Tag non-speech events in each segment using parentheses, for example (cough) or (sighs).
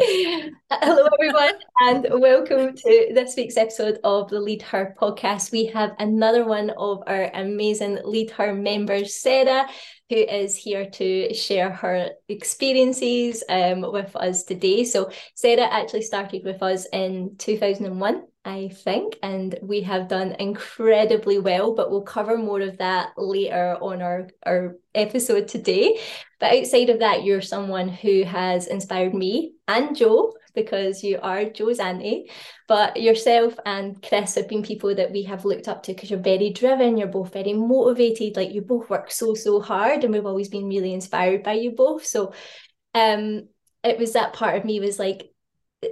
Hello, everyone, and welcome to this week's episode of the Lead Her podcast. We have another one of our amazing Lead Her members, Sarah, who is here to share her experiences um, with us today. So, Sarah actually started with us in 2001. I think, and we have done incredibly well, but we'll cover more of that later on our, our episode today. But outside of that, you're someone who has inspired me and Joe because you are Joe's auntie. But yourself and Chris have been people that we have looked up to because you're very driven, you're both very motivated, like you both work so, so hard, and we've always been really inspired by you both. So um it was that part of me was like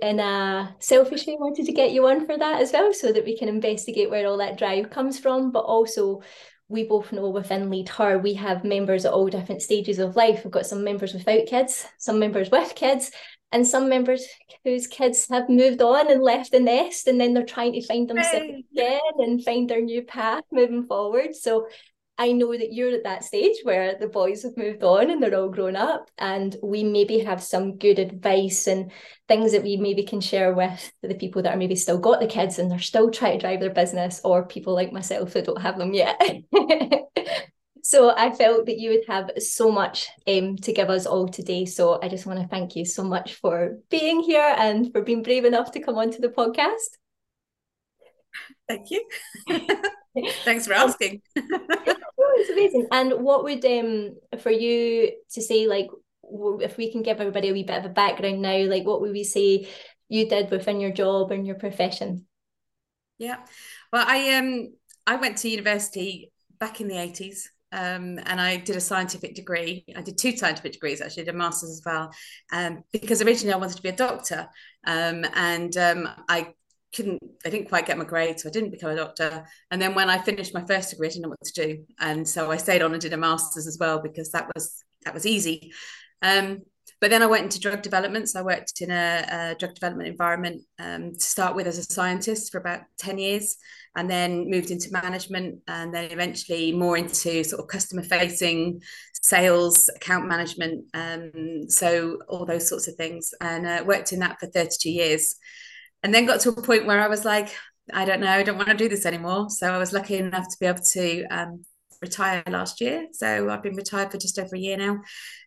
in a selfish way wanted to get you on for that as well so that we can investigate where all that drive comes from but also we both know within Lead Her, we have members at all different stages of life. We've got some members without kids, some members with kids, and some members whose kids have moved on and left the nest, and then they're trying to find themselves hey. again and find their new path moving forward. So I know that you're at that stage where the boys have moved on and they're all grown up, and we maybe have some good advice and things that we maybe can share with the people that are maybe still got the kids and they're still trying to drive their business, or people like myself that don't have them yet. (laughs) so I felt that you would have so much um, to give us all today. So I just want to thank you so much for being here and for being brave enough to come onto the podcast. Thank you. (laughs) Thanks for asking. it's amazing. And what would um for you to say like if we can give everybody a wee bit of a background now, like what would we say you did within your job and your profession? Yeah. Well, I um I went to university back in the 80s. Um, and I did a scientific degree. I did two scientific degrees actually, I did a master's as well, um, because originally I wanted to be a doctor. Um, and um, I couldn't I didn't quite get my grades, so I didn't become a doctor. And then when I finished my first degree, I didn't know what to do. And so I stayed on and did a master's as well because that was that was easy. Um, but then I went into drug development. So I worked in a, a drug development environment um, to start with as a scientist for about 10 years, and then moved into management, and then eventually more into sort of customer facing sales, account management. Um, so all those sorts of things, and uh, worked in that for 32 years and then got to a point where I was like, I don't know, I don't want to do this anymore. So I was lucky enough to be able to um, retire last year. So I've been retired for just over a year now.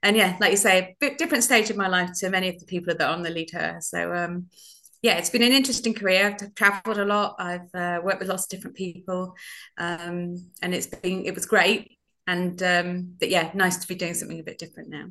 And yeah, like you say, a bit different stage of my life to many of the people that are on the lead her. So um, yeah, it's been an interesting career. I've traveled a lot. I've uh, worked with lots of different people, um, and it's been it was great. And um, but yeah, nice to be doing something a bit different now.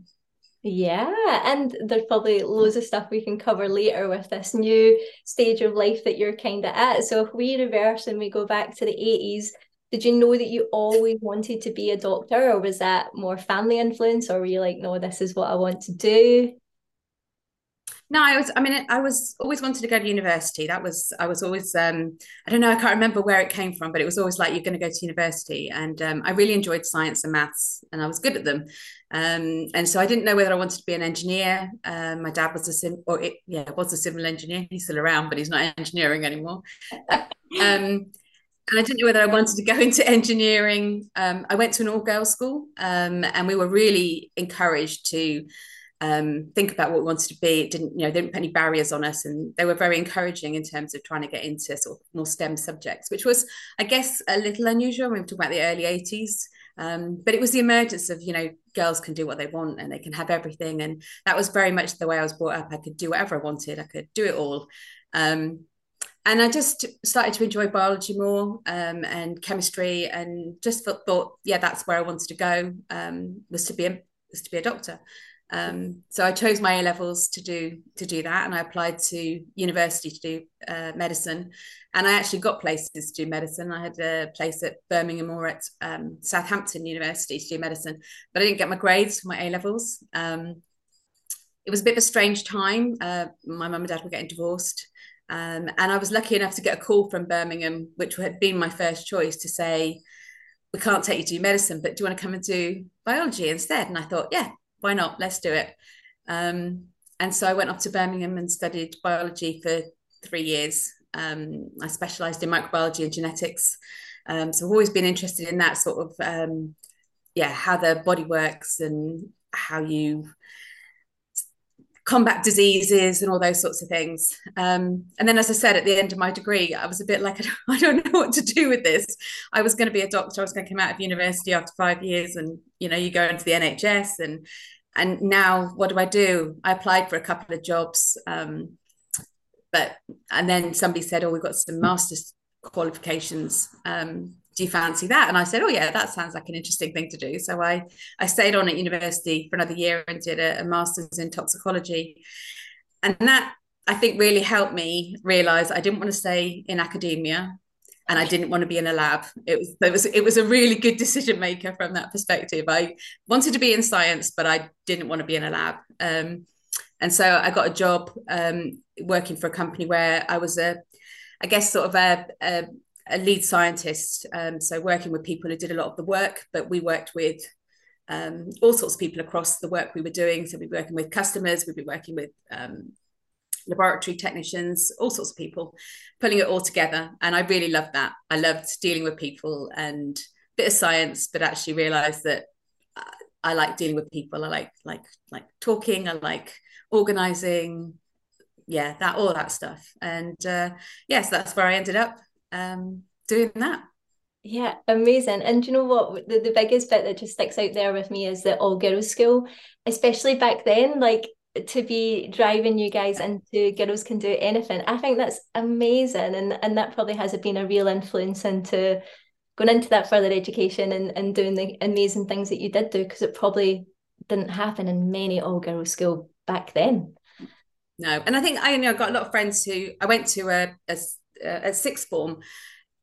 Yeah, and there's probably loads of stuff we can cover later with this new stage of life that you're kind of at. So if we reverse and we go back to the 80s, did you know that you always wanted to be a doctor or was that more family influence or were you like, no, this is what I want to do? No, I was. I mean, I was always wanted to go to university. That was. I was always. Um, I don't know. I can't remember where it came from, but it was always like you're going to go to university. And um, I really enjoyed science and maths, and I was good at them. Um, and so I didn't know whether I wanted to be an engineer. Um, my dad was a sim, or it, yeah, was a civil engineer. He's still around, but he's not engineering anymore. (laughs) and I didn't know whether I wanted to go (laughs) into engineering. Um, I went to an all girls school, um, and we were really encouraged to um, think about what we wanted to be. It didn't, you know, they didn't put any barriers on us, and they were very encouraging in terms of trying to get into sort of more STEM subjects, which was, I guess, a little unusual. We were talking about the early '80s, um, but it was the emergence of, you know, girls can do what they want and they can have everything, and that was very much the way I was brought up. I could do whatever I wanted. I could do it all. Um, and I just started to enjoy biology more um, and chemistry, and just thought, thought, yeah, that's where I wanted to go. Um, was to be a was to be a doctor. Um, so I chose my A levels to do to do that, and I applied to university to do uh, medicine, and I actually got places to do medicine. I had a place at Birmingham or at um, Southampton University to do medicine, but I didn't get my grades for my A levels. Um, it was a bit of a strange time. Uh, my mum and dad were getting divorced, um, and I was lucky enough to get a call from Birmingham, which had been my first choice, to say, "We can't take you to medicine, but do you want to come and do biology instead?" And I thought, "Yeah, why not? Let's do it. Um, and so I went up to Birmingham and studied biology for three years. Um, I specialised in microbiology and genetics. Um, so I've always been interested in that sort of, um, yeah, how the body works and how you combat diseases and all those sorts of things. Um, and then, as I said, at the end of my degree, I was a bit like, (laughs) I don't know what to do with this. I was going to be a doctor. I was going to come out of university after five years, and you know, you go into the NHS, and and now what do I do? I applied for a couple of jobs, um, but and then somebody said, oh, we've got some master's qualifications. Um, do you fancy that? And I said, oh yeah, that sounds like an interesting thing to do. So I I stayed on at university for another year and did a, a master's in toxicology, and that I think really helped me realize I didn't want to stay in academia and I didn't want to be in a lab. It was it was it was a really good decision maker from that perspective. I wanted to be in science, but I didn't want to be in a lab. Um, and so I got a job um, working for a company where I was a, I guess, sort of a, a a lead scientist, um, so working with people who did a lot of the work, but we worked with um, all sorts of people across the work we were doing. So we'd be working with customers, we'd be working with um, laboratory technicians, all sorts of people, pulling it all together. And I really loved that. I loved dealing with people and a bit of science, but actually realized that I like dealing with people. I like like like talking. I like organizing. Yeah, that all that stuff. And uh, yes, that's where I ended up um, doing that. Yeah, amazing. And you know what? The, the biggest bit that just sticks out there with me is the all girls school, especially back then. Like to be driving you guys into girls can do anything. I think that's amazing. And and that probably has been a real influence into going into that further education and, and doing the amazing things that you did do because it probably didn't happen in many all girls school back then. No, and I think I you know i got a lot of friends who I went to a, a uh, at sixth form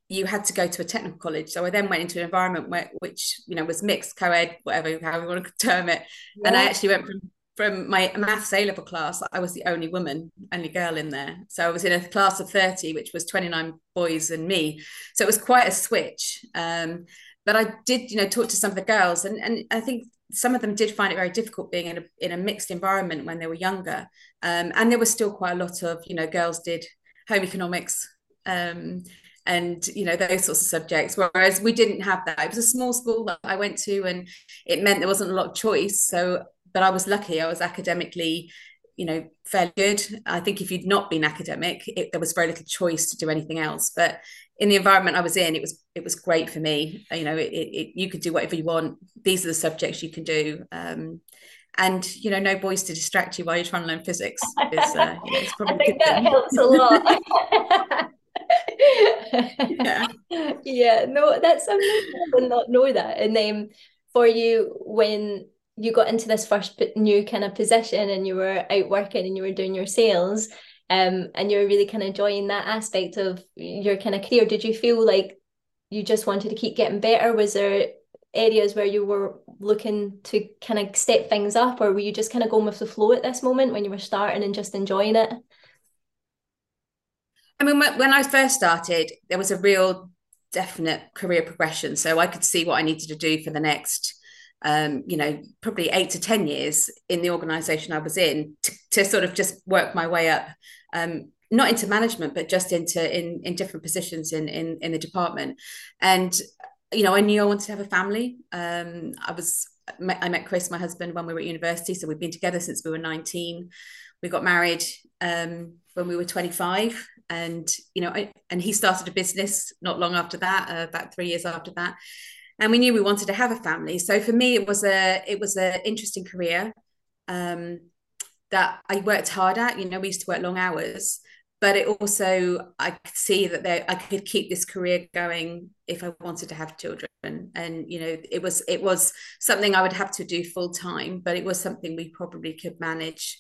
you had to go to a technical college so i then went into an environment where which you know was mixed co-ed whatever how you want to (laughs) term it yeah. and i actually went from from my maths A level class, I was the only woman, only girl in there. So I was in a class of 30, which was 29 boys and me. So it was quite a switch. Um, but I did, you know, talk to some of the girls, and, and I think some of them did find it very difficult being in a, in a mixed environment when they were younger. Um, and there was still quite a lot of, you know, girls did home economics, um, and you know those sorts of subjects. Whereas we didn't have that. It was a small school that i went to and it meant there wasn't a lot of choice. So but i was lucky. I was academically you know fairly good. I think if you'd not been academic it, there was very little choice to do anything else. But in the environment i was in it was it was great for me. You know it, it you could do whatever you want. These are the subjects you can do. Um, and you know no boys to distract you while you're trying to learn physics is uh, you know, it's probably I think that thing. helps a lot (laughs) (laughs) yeah. (laughs) Yeah no that's amazing to not know that. And then for you when you got into this first new kind of position and you were out working and you were doing your sales um and you were really kind of enjoying that aspect of your kind of career did you feel like you just wanted to keep getting better? Was there areas where you were looking to kind of step things up or were you just kind of going with the flow at this moment when you were starting and just enjoying it i mean when i first started there was a real definite career progression so i could see what i needed to do for the next um, you know probably eight to ten years in the organization i was in to, to sort of just work my way up um, not into management but just into in in different positions in in in the department and you know, I knew I wanted to have a family. Um, I was I met Chris, my husband, when we were at university, so we've been together since we were nineteen. We got married um, when we were twenty five, and you know, I, and he started a business not long after that, uh, about three years after that, and we knew we wanted to have a family. So for me, it was a it was an interesting career um, that I worked hard at. You know, we used to work long hours, but it also I could see that there I could keep this career going if I wanted to have children. And you know, it was it was something I would have to do full time, but it was something we probably could manage.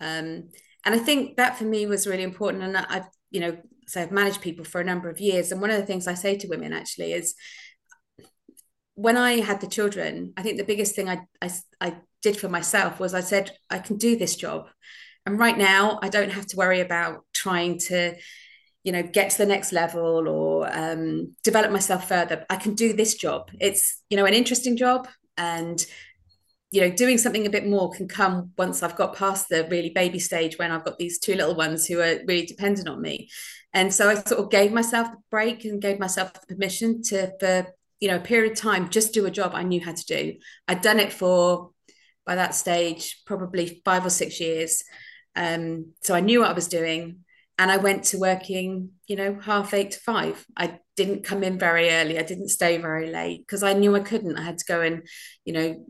Um, and I think that for me was really important. And I've you know, so I've managed people for a number of years. And one of the things I say to women actually is when I had the children, I think the biggest thing I, I, I did for myself was I said, I can do this job. And right now, I don't have to worry about trying to you know get to the next level or um, develop myself further i can do this job it's you know an interesting job and you know doing something a bit more can come once i've got past the really baby stage when i've got these two little ones who are really dependent on me and so i sort of gave myself a break and gave myself the permission to for you know a period of time just do a job i knew how to do i'd done it for by that stage probably five or six years Um, so I knew what I was doing. And I went to working, you know, half eight to five. I didn't come in very early. I didn't stay very late because I knew I couldn't. I had to go and, you know,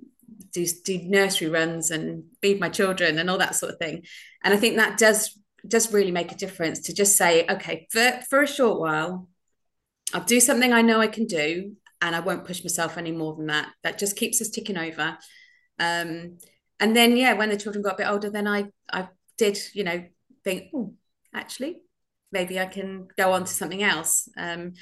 do, do nursery runs and feed my children and all that sort of thing. And I think that does does really make a difference to just say, okay, for, for a short while, I'll do something I know I can do and I won't push myself any more than that. That just keeps us ticking over. Um, and then yeah, when the children got a bit older, then I I did, you know, think, oh, actually, maybe I can go on to something else. Um,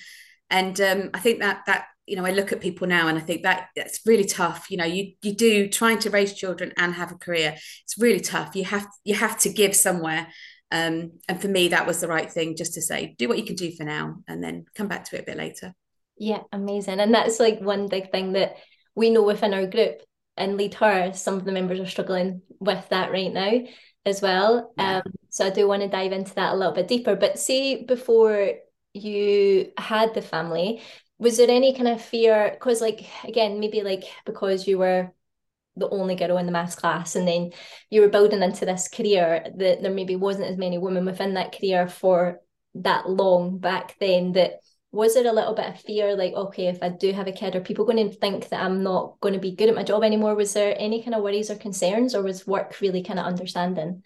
and um, I think that that you know, I look at people now and I think that that's really tough. You know, you you do trying to raise children and have a career. It's really tough. You have you have to give somewhere. Um, and for me, that was the right thing, just to say, do what you can do for now, and then come back to it a bit later. Yeah, amazing. And that's like one big thing that we know within our group and lead her. Some of the members are struggling with that right now as well. Yeah. Um, so I do want to dive into that a little bit deeper. But see, before you had the family, was there any kind of fear? Because, like, again, maybe like because you were the only girl in the maths class and then you were building into this career that there maybe wasn't as many women within that career for that long back then that was there a little bit of fear like okay if i do have a kid are people going to think that i'm not going to be good at my job anymore was there any kind of worries or concerns or was work really kind of understanding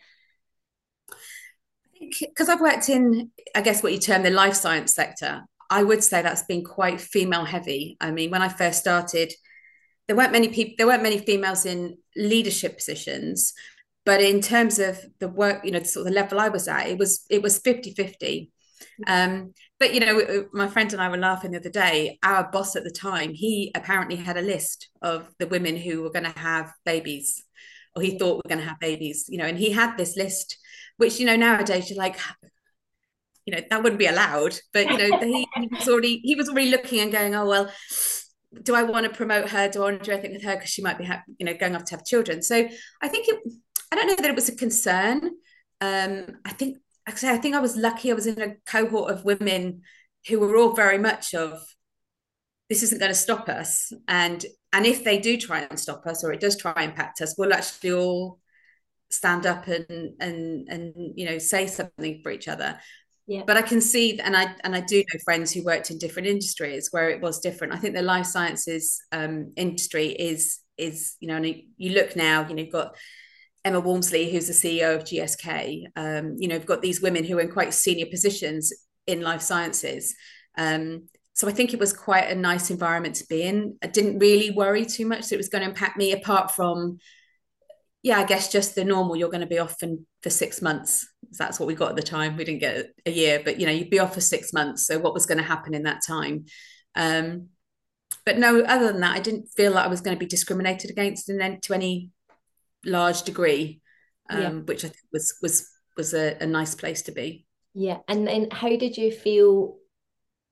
because i've worked in i guess what you term the life science sector i would say that's been quite female heavy i mean when i first started there weren't many people there weren't many females in leadership positions but in terms of the work you know sort of the level i was at it was it was 50 50 um, but you know, my friend and I were laughing the other day. Our boss at the time, he apparently had a list of the women who were going to have babies, or he thought were going to have babies. You know, and he had this list, which you know nowadays you're like, you know, that wouldn't be allowed. But you know, he, he was already he was already looking and going, oh well. Do I want to promote her? Do I want to do anything with her because she might be, ha- you know, going off to have children? So I think it. I don't know that it was a concern. Um, I think actually, I think I was lucky. I was in a cohort of women who were all very much of this isn't going to stop us, and and if they do try and stop us, or it does try and impact us, we'll actually all stand up and and and you know say something for each other. Yeah. But I can see, and I and I do know friends who worked in different industries where it was different. I think the life sciences um, industry is is you know, and you look now, you know, you've got Emma Walmsley, who's the CEO of GSK. Um, you know, we've got these women who are in quite senior positions in life sciences. Um, so I think it was quite a nice environment to be in. I didn't really worry too much that it was going to impact me, apart from, yeah, I guess just the normal. You're going to be off for six months. That's what we got at the time. We didn't get a year, but you know, you'd be off for six months. So what was going to happen in that time? Um, but no, other than that, I didn't feel like I was going to be discriminated against in to any large degree, um, yeah. which I think was was was a, a nice place to be. Yeah, and then how did you feel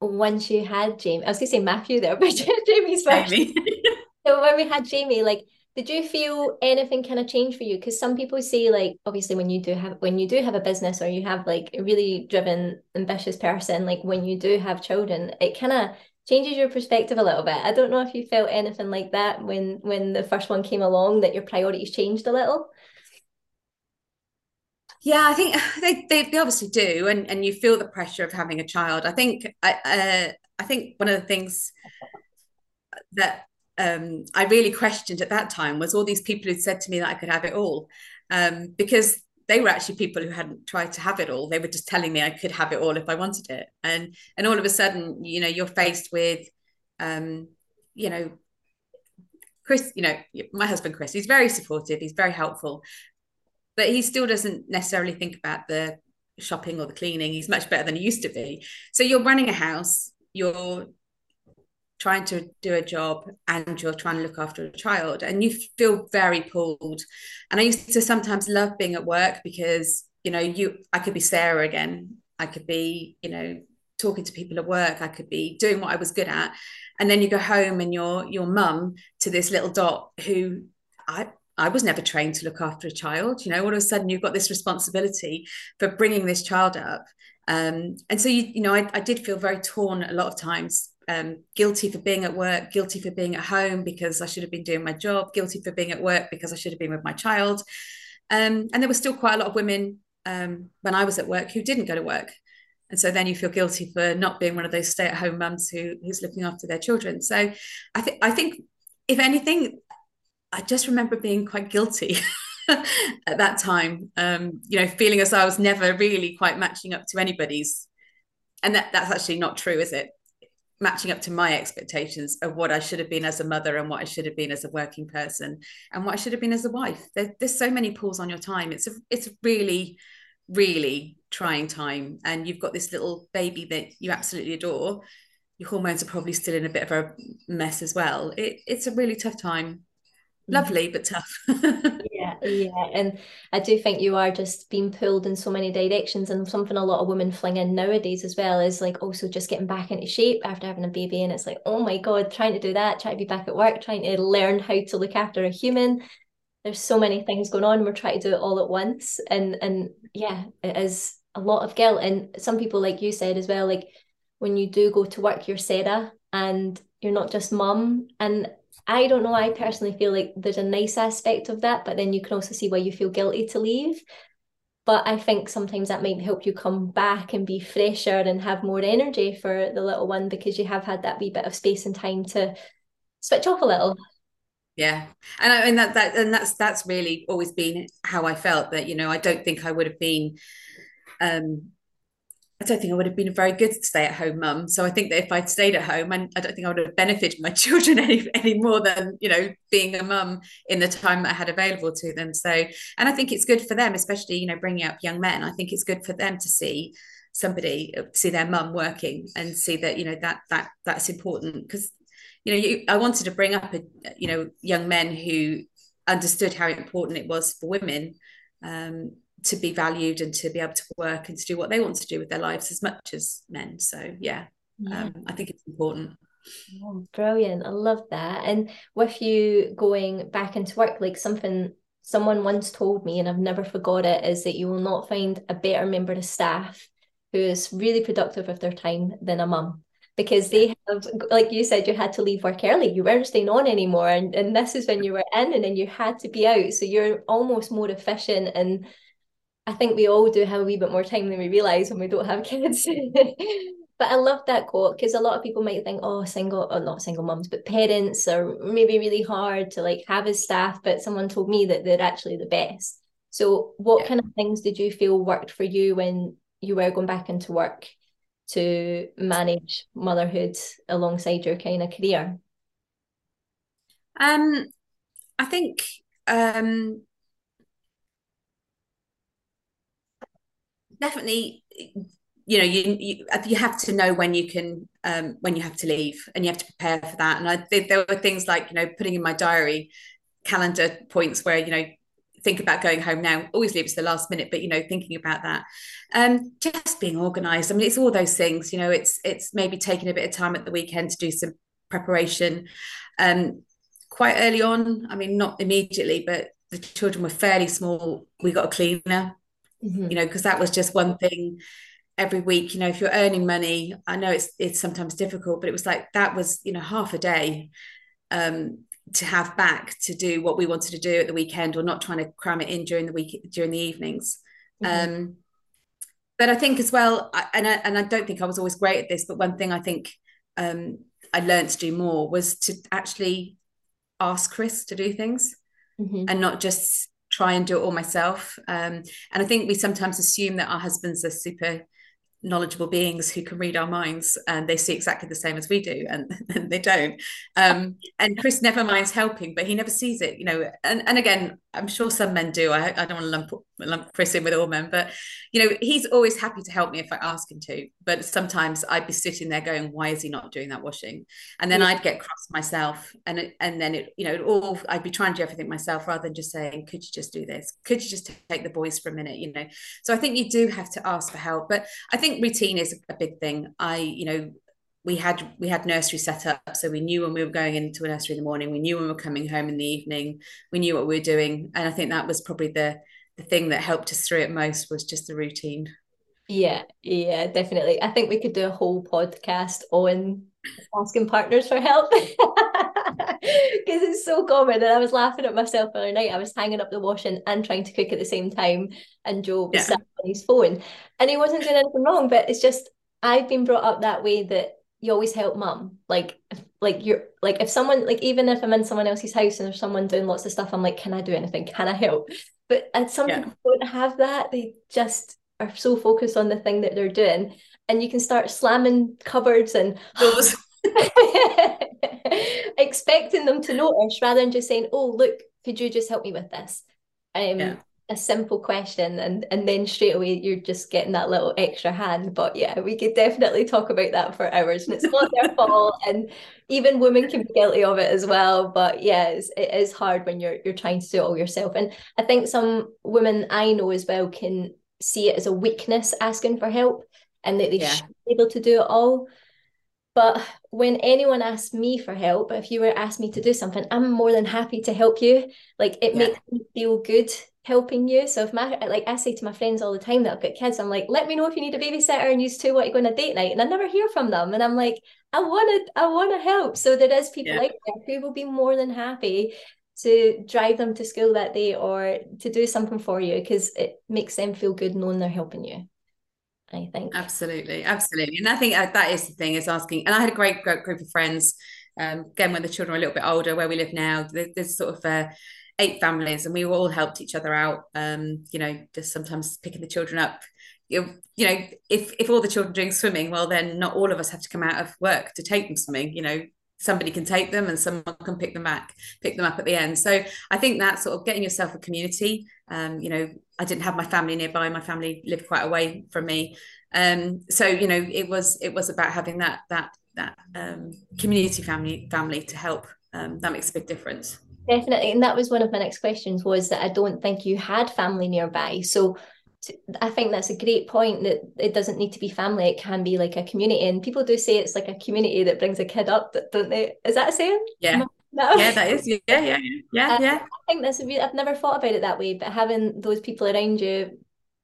once you had Jamie? I was gonna say Matthew there, (laughs) but Jamie's first. (laughs) so when we had Jamie, like did you feel anything kind of change for you because some people say like obviously when you do have when you do have a business or you have like a really driven ambitious person like when you do have children it kind of changes your perspective a little bit. I don't know if you felt anything like that when when the first one came along that your priorities changed a little. Yeah, I think (sighs) they, they, they obviously do, and and you feel the pressure of having a child. I think I uh, I think one of the things that um, I really questioned at that time was all these people who'd said to me that I could have it all, um, because they were actually people who hadn't tried to have it all. They were just telling me I could have it all if I wanted it. And and all of a sudden, you know, you're faced with, um, you know, Chris. You know, my husband Chris. He's very supportive. He's very helpful, but he still doesn't necessarily think about the shopping or the cleaning. He's much better than he used to be. So you're running a house. You're trying to do a job and you're trying to look after a child and you feel very pulled and i used to sometimes love being at work because you know you i could be sarah again i could be you know talking to people at work i could be doing what i was good at and then you go home and your your mum to this little dot who i I was never trained to look after a child. You know, all of a sudden you've got this responsibility for bringing this child up. Um, and so, you, you know, I, I did feel very torn a lot of times um, guilty for being at work, guilty for being at home because I should have been doing my job, guilty for being at work because I should have been with my child. Um, and there were still quite a lot of women um, when I was at work who didn't go to work. And so then you feel guilty for not being one of those stay-at-home mums who who's looking after their children. So I think I think if anything, I just remember being quite guilty (laughs) at that time. Um, you know, feeling as though I was never really quite matching up to anybody's. And that, that's actually not true, is it? Matching up to my expectations of what I should have been as a mother and what I should have been as a working person and what I should have been as a wife. There, there's so many pulls on your time. It's a, it's really, really trying time. And you've got this little baby that you absolutely adore. Your hormones are probably still in a bit of a mess as well. It, it's a really tough time lovely but tough. (laughs) Yeah yeah and i do think you are just being pulled in so many directions and something a lot of women fling in nowadays as well is like also just getting back into shape after having a baby and it's like oh my god trying to do that trying to be back at work trying to learn how to look after a human. There's so many things going on we're trying to do it all at once and and yeah it is a lot of guilt and some people like you said as well like when you do go to work you're Sarah and you're not just mum and I don't know. I personally feel like there's a nice aspect of that, but then you can also see why you feel guilty to leave. But I think sometimes that might help you come back and be fresher and have more energy for the little one because you have had that wee bit of space and time to switch off a little. Yeah, and I mean that that and that's that's really always been how I felt that you know I don't think I would have been um I don't think I would have been a very good stay-at-home mum. So I think that if I'd stayed at home, and I don't think I would have benefited my (laughs) children any any more than you know being a mum in the time that I had available to them. So, and I think it's good for them, especially you know bringing up young men. I think it's good for them to see somebody see their mum working and see that you know that that that's important because you know you, I wanted to bring up a, you know young men who understood how important it was for women um, to be valued and to be able to work and to do what they want to do with their lives as much as men. So yeah, yeah. Um, I think it's important. Oh, brilliant. I love that. And with you going back into work, like something someone once told me, and I've never forgot it, is that you will not find a better member of staff who is really productive with their time than a mum. Because they have, like you said, you had to leave work early. You weren't staying on anymore. And, and this is when you were in, and then you had to be out. So you're almost more efficient and I think we all do have a wee bit more time than we realize when we don't have (laughs) kids. but I love that quote because a lot of people might think, oh, single, or not single moms, but parents are maybe really hard to like have as staff. But someone told me that they're actually the best. So, what yeah. kind of things did you feel worked for you when you were going back into work to manage motherhood alongside your kind of career? Um, I think um definitely you know you, you you have to know when you can um when you have to leave and you have to prepare for that. And i there were things like you know putting in my diary calendar points where you know think about going home now always leave it to the last minute but you know thinking about that. Um just being organized. I mean it's all those things you know it's it's maybe taking a bit of time at the weekend to do some preparation. Um quite early on i mean not immediately but the children were fairly small we got a cleaner mm-hmm. you know, because that was just one thing every week. You know, if you're earning money, I know it's it's sometimes difficult, but it was like that was you know half a day um, to have back to do what we wanted to do at the weekend, or not trying to cram it in during the week during the evenings. Mm-hmm. Um, but I think as well, I, and I, and I don't think I was always great at this, but one thing I think um, I learned to do more was to actually ask Chris to do things mm-hmm. and not just try and do it all myself. Um, and I think we sometimes assume that our husbands are super knowledgeable beings who can read our minds and they see exactly the same as we do and, (laughs) and they don't. Um, and chris never minds helping but he never sees it you know. And, and again i'm sure some men do. I, I don't want to lump, lump chris in with all men but you know he's always happy to help me if i ask him to but sometimes i'd be sitting there going why is he not doing that washing and then yeah. i'd get cross myself and it, and then it you know all i'd be trying to do everything myself rather than just saying could you just do this could you just take the boys for a minute you know so i think you do have to ask for help but i think think routine is a big thing. I, you know, we had we had nursery set up, so we knew when we were going into a nursery in the morning. We knew when we were coming home in the evening. We knew what we were doing, and I think that was probably the the thing that helped us through it most was just the routine. Yeah, yeah, definitely. I think we could do a whole podcast on asking partners for help (laughs) because it's so common. And I was laughing at myself the other night. I was hanging up the washing and trying to cook at the same time, and Joe was yeah. sat on his phone, and he wasn't doing anything wrong. But it's just I've been brought up that way that you always help mum. Like, like you're like if someone like even if I'm in someone else's house and there's someone doing lots of stuff, I'm like, can I do anything? Can I help? But and some yeah. people don't have that. They just are so focused on the thing that they're doing, and you can start slamming cupboards and those. (laughs) expecting them to notice rather than just saying, "Oh, look, could you just help me with this?" Um, yeah a simple question and and then straight away you're just getting that little extra hand. But yeah we could definitely talk about that for hours and it's not their (laughs) fault and even women can be guilty of it as well. But yeah it's, it is hard when you're you're trying to do it all yourself. And i think some women i know as well can see it as a weakness asking for help and that they yeah. should be able to do it all. But when anyone asks me for help if you were asked me to do something i'm more than happy to help you. Like it yeah. makes me feel good helping you. So if my like I say to my friends all the time that I've got kids, I'm like, let me know if you need a babysitter and you two want to go on a date night. And I never hear from them. And I'm like, I wanna I wanna help. So there is people yeah. like that who will be more than happy to drive them to school that day or to do something for you because it makes them feel good knowing they're helping you. I think absolutely, absolutely, and I think uh, that is the thing is asking. And I had a great, great group of friends. Um, again, when the children are a little bit older, where we live now, there's sort of a eight families and we all helped each other out um you know just sometimes picking the children up. You, you know if if all the children doing swimming well then not all of us have to come out of work to take them swimming you know. Somebody can take them and someone can pick them back pick them up at the end. So i think that sort of getting yourself a community um you know i didn't have my family nearby my family lived quite away from me. Um so you know it was it was about having that that that um community family family to help um that makes a big difference Definitely. And that was one of my next questions was that I don't think you had family nearby. So I think that's a great point that it doesn't need to be family. It can be like a community. And people do say it's like a community that brings a kid up, don't they? Is that a saying? Yeah. No. Yeah, that is. Yeah, yeah, yeah, uh, yeah. I think that's a really, I've never thought about it that way, but having those people around you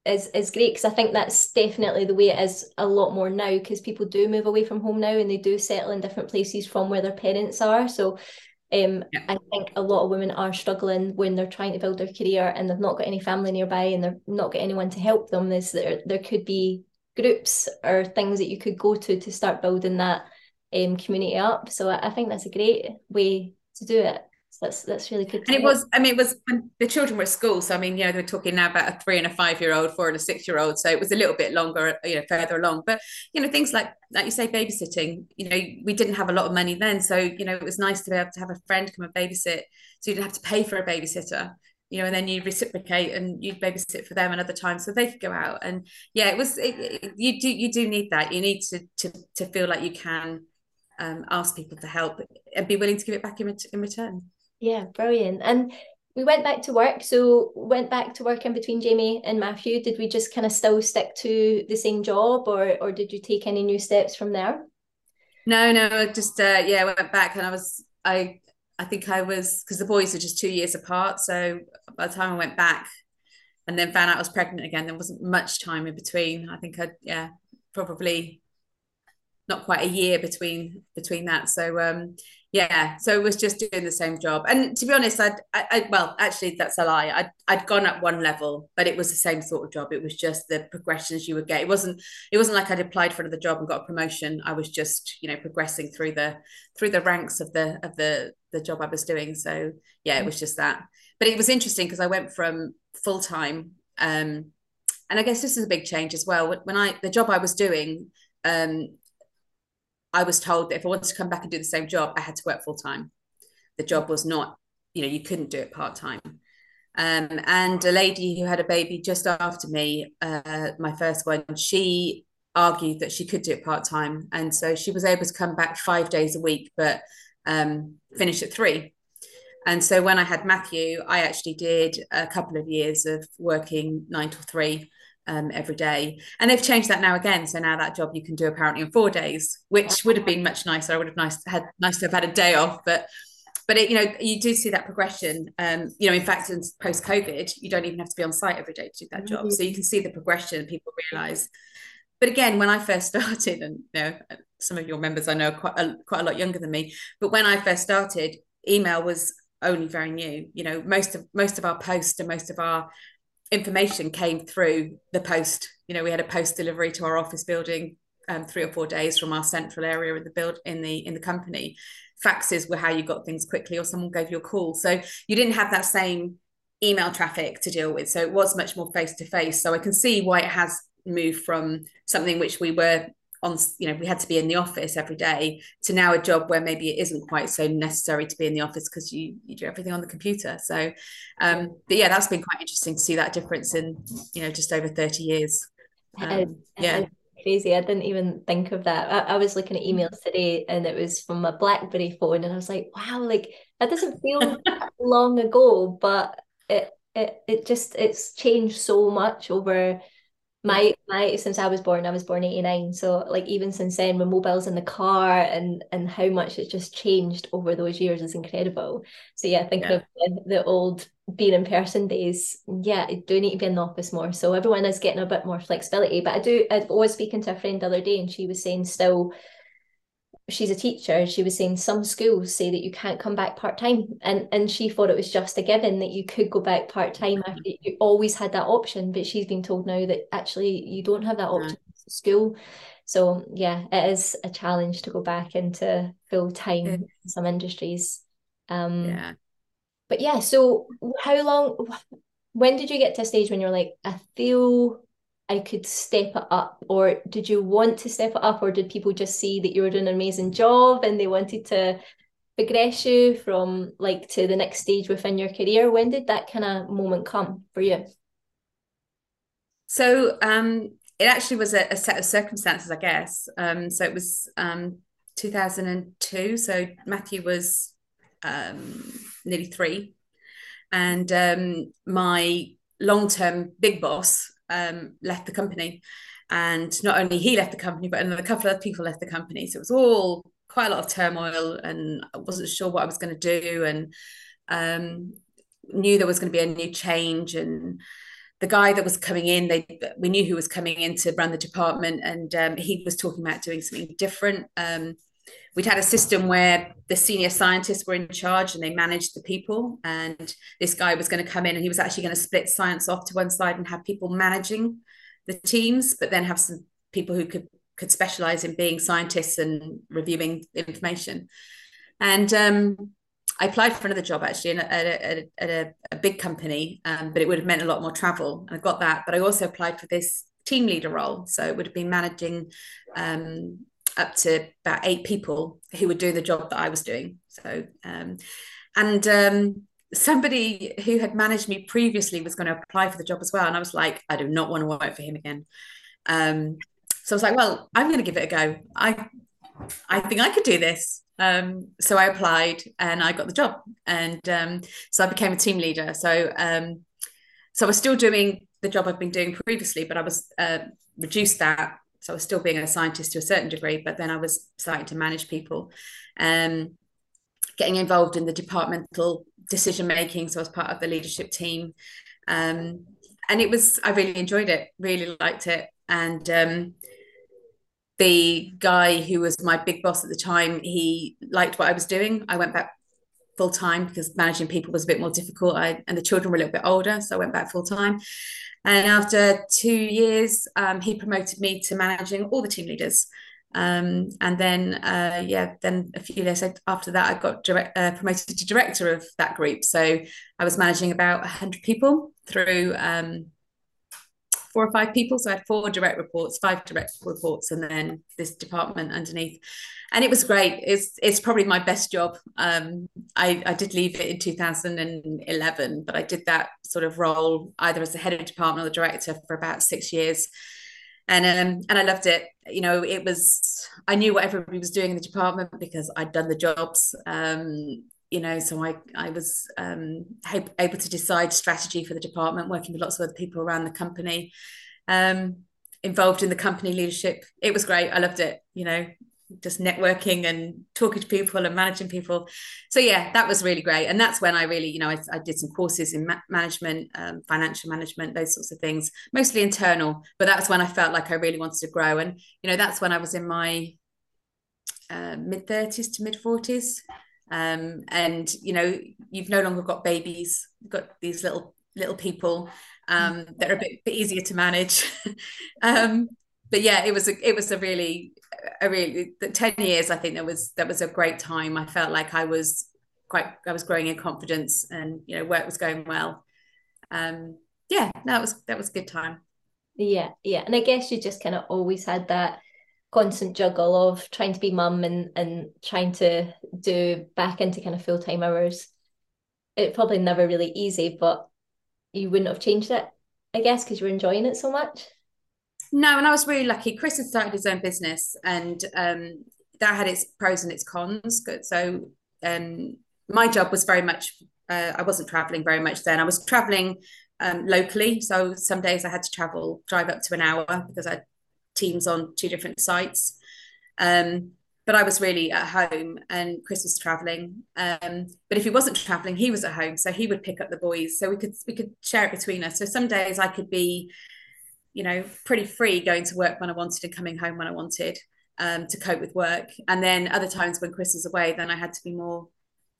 is is great because I think that's definitely the way it is a lot more now because people do move away from home now and they do settle in different places from where their parents are. So um, yeah. I think a lot of women are struggling when they're trying to build their career and they've not got any family nearby and they're not got anyone to help them. Is there there could be groups or things that you could go to to start building that um, community up. So I, I think that's a great way to do it that's that's really good. And it was, I mean, it was when the children were at school. So I mean, you know, they're talking now about a three and a five year old, four and a six year old. So it was a little bit longer, you know, further along. But you know, things like like you say, babysitting. You know, we didn't have a lot of money then, so you know, it was nice to be able to have a friend come and babysit, so you didn't have to pay for a babysitter. You know, and then you reciprocate and you'd babysit for them another time, so they could go out. And yeah, it was. It, it, you do you do need that. You need to to to feel like you can um, ask people for help and be willing to give it back in, in return. Yeah, brilliant. And we went back to work. So went back to work in between Jamie and Matthew. Did we just kind of still stick to the same job, or or did you take any new steps from there? No, no, just uh, yeah, I went back and I was I I think I was because the boys are just two years apart. So by the time I went back and then found out I was pregnant again, there wasn't much time in between. I think I yeah probably not quite a year between between that. So um yeah so it was just doing the same job. And to be honest I'd, I, I well actually that's a lie. I'd, I'd gone up one level but it was the same sort of job. It was just the progressions you would get. It wasn't it wasn't like I'd applied for another job and got a promotion. I was just you know progressing through the through the ranks of the of the the job I was doing. So yeah it was just that. But it was interesting because I went from full time um and I guess this is a big change as well. When I the job I was doing um I was told that if I wanted to come back and do the same job, I had to work full time. The job was not, you know, you couldn't do it part time. Um, and a lady who had a baby just after me, uh, my first one, she argued that she could do it part time, and so she was able to come back five days a week, but um, finish at three. And so when I had Matthew, I actually did a couple of years of working nine to three um, every day. And they've changed that now again. So now that job you can do apparently in four days, which would have been much nicer. I would have nice had nice to have had a day off, but but it, you know, you do see that progression. Um, you know, in fact, in post COVID, you don't even have to be on site every day to do that job. Mm-hmm. So you can see the progression. People realize. But again, when I first (laughs) started, and you know, some of your members I know quite a, quite a lot younger than me, but when I first started, email was only very new. You know, most of most of our posts and most of our information came through the post. You know, we had a post delivery to our office building um, three or four days from our central area in the build in the in the company. Faxes were how you got things quickly, or someone gave you a call. So you didn't have that same email traffic to deal with. So it was much more face to face. So I can see why it has moved from something which we were on you know we had to be in the office every day to now a job where maybe it isn't quite so necessary to be in the office because you you do everything on the computer. So um but yeah that's been quite interesting to see that difference in you know just over 30 years. Um, yeah. crazy. I didn't even think of that. I, I, was looking at emails today and it was from a Blackberry phone and I was like, wow, like that doesn't feel (laughs) long ago, but it it it just it's changed so much over my my since I was born, I was born 89. So like even since then, with mobiles in the car and and how much it's just changed over those years is incredible. So yeah, thinking yeah. of the, the, old being in person days, yeah, I do need to be in the office more. So everyone is getting a bit more flexibility. But I do I was speaking to a friend the other day and she was saying still she's a teacher she was saying some schools say that you can't come back part-time and and she thought it was just a given that you could go back part-time mm-hmm. you always had that option but she's been told now that actually you don't have that option yeah. school so yeah it is a challenge to go back into full-time in some industries um yeah but yeah so how long when did you get to a stage when you're like i feel I could step it up? Or did you want to step it up? Or did people just see that you were doing an amazing job and they wanted to progress you from like to the next stage within your career? When did that kind of moment come for you? So um, it actually was a, a, set of circumstances, I guess. Um, so it was um, 2002. So Matthew was um, nearly three. And um, my long term big boss um, left the company. And not only he left the company, but another couple of people left the company. So it was all quite a lot of turmoil, and I wasn't sure what I was going to do, and um, knew there was going to be a new change. And the guy that was coming in, they we knew who was coming in to run the department, and um, he was talking about doing something different. Um, we'd had a system where the senior scientists were in charge and they managed the people and this guy was going to come in and he was actually going to split science off to one side and have people managing the teams but then have some people who could could specialize in being scientists and reviewing information and um, I applied for another job actually at a, at a, a big company, um, but it would have meant a lot more travel. And I got that, but I also applied for this team leader role. So it would have been managing um, up to about eight people who were doing the job that I was doing. So, um, and um, somebody who had managed me previously was going to apply for the job as well. And I was like, I do not want to work for him again. Um, so I was like, well, I'm going to give it a go. I, I think I could do this. Um, so I applied and I got the job. And um, so I became a team leader. So, um, so I was still doing the job I've been doing previously, but I was uh, reduced that so I was still being a scientist to a certain degree, but then I was starting to manage people, um, getting involved in the departmental decision making. So I was part of the leadership team, um, and it was I really enjoyed it, really liked it, and um, the guy who was my big boss at the time, he liked what I was doing. I went back full time because managing people was a bit more difficult. I, and the children were a little bit older, so I went back full time. And after two years, um, he promoted me to managing all the team leaders. Um, and then, uh, yeah, then a few years after that, I got direct, uh, promoted to director of that group. So I was managing about 100 people through um, four or five people. So I had four direct reports, five direct reports, and then this department underneath. And it was great. It's it's probably my best job. Um, I, I did leave it in 2011, but I did that sort of role either as the head of department or the director for about six years. And um, and I loved it. You know, it was I knew what everybody was doing in the department because I'd done the jobs. Um, you know, so I I was um, able to decide strategy for the department, working with lots of other people around the company, um, involved in the company leadership. It was great. I loved it. You know, just networking and talking to people and managing people. So yeah, that was really great. And that's when I really, you know, I, I did some courses in ma- management, um, financial management, those sorts of things, mostly internal. But that's when I felt like I really wanted to grow. And you know, that's when I was in my uh, mid thirties to mid forties. Um, and you know, you've no longer got babies, you've got these little little people um, that are a bit, bit easier to manage. (laughs) um, but yeah, it was a it was a really a really the 10 years i think that was that was a great time. I felt like i was quite i was growing in confidence and you know work was going well. Um yeah that was that was a good time. Yeah yeah. And i guess you just kind of always had that constant juggle of trying to be mum and and trying to do back into kind of full-time hours it probably never really easy but you wouldn't have changed it i guess because you were enjoying it so much no, and I was really lucky. Chris had started his own business, and um, that had its pros and its cons. So um, my job was very much. Uh, I wasn't traveling very much then. I was traveling um, locally, so some days I had to travel, drive up to an hour because I teams on two different sites. Um, but I was really at home, and Chris was traveling. Um, but if he wasn't traveling, he was at home, so he would pick up the boys, so we could we could share it between us. So some days I could be you know, pretty free going to work when I wanted and coming home when I wanted um, to cope with work. And then other times when Chris was away, then I had to be more,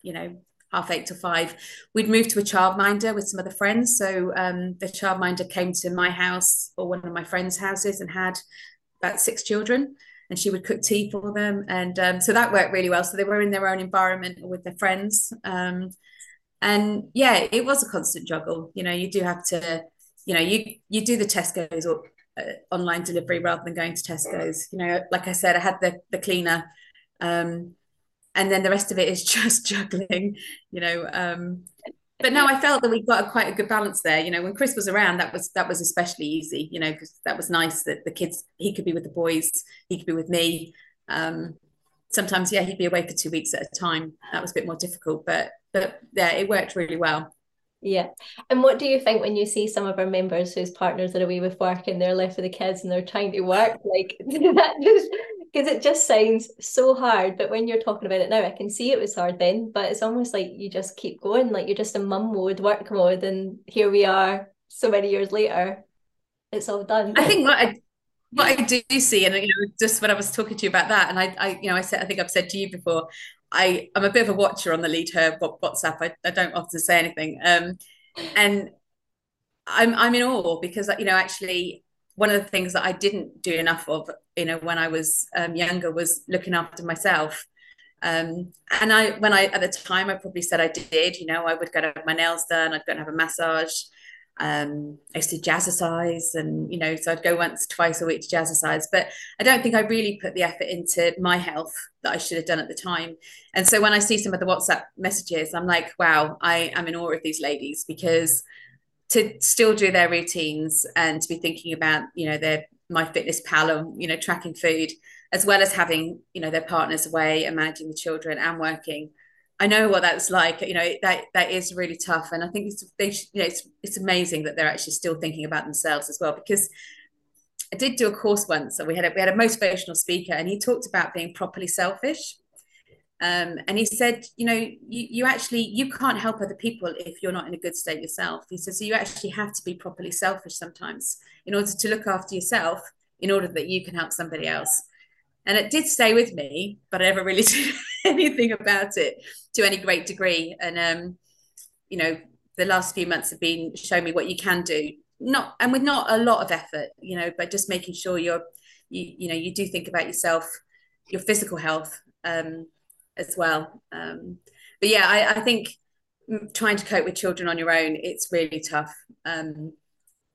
you know, half eight to five. We'd moved to a childminder with some other friends. So um, the childminder came to my house or one of my friends' houses and had about six children. And she would cook tea for them. And um, so that worked really well. So they were in their own environment with their friends. Um, and yeah, it was a constant juggle. You know, you do have to you know you you do the tesco's or uh, online delivery rather than going to tesco's you know like i said i had the the cleaner um and then the rest of it is (laughs) just juggling you know um but no i felt that we got a, quite a good balance there you know when chris was around that was that was especially easy you know because that was nice that the kids he could be with the boys he could be with me um sometimes yeah he'd be away for two weeks at a time that was a bit more difficult but but yeah it worked really well yeah. And what do you think when you see some of our members whose partners are away with work and they're left with the kids and they're trying to work? Like (laughs) that just because it just sounds so hard. But when you're talking about it now, I can see it was hard then, but it's almost like you just keep going, like you're just in mum mode, work mode, and here we are so many years later. It's all done. I think what I what I do see, and you know, just when I was talking to you about that, and I, I, you know, I said, I think I've said to you before, I, I'm a bit of a watcher on the Lead Her WhatsApp. I, I don't often say anything, um, and I'm, I'm in awe because you know, actually, one of the things that I didn't do enough of, you know, when I was um, younger, was looking after myself. Um, and I, when I at the time, I probably said I did. You know, I would go to have my nails done. I'd go and have a massage um, I used to jazzercise and, you know, so I'd go once, twice a week to jazzercise. But I don't think I really put the effort into my health that I should have done at the time. And so when I see some of the WhatsApp messages, I'm like, wow, I am in awe of these ladies because to still do their routines and to be thinking about, you know, their MyFitnessPal and, you know, tracking food, as well as having, you know, their partners away and managing the children and working I know what that's like. You know that that is really tough, and I think it's they you know it's it's amazing that they're actually still thinking about themselves as well. Because I did do a course once, and we had a, we had a motivational speaker, and he talked about being properly selfish. Um, and he said, you know, you, you actually you can't help other people if you're not in a good state yourself. He says, so you actually have to be properly selfish sometimes in order to look after yourself, in order that you can help somebody else. And it did stay with me, but I never really (laughs) did anything about it to any great degree. And um, you know, the last few months have been showing me what you can do. Not and with not a lot of effort, you know, but just making sure you're you you know you do think about yourself, your physical health um, as well. Um, but yeah, I, I think trying to cope with children on your own, it's really tough. Um,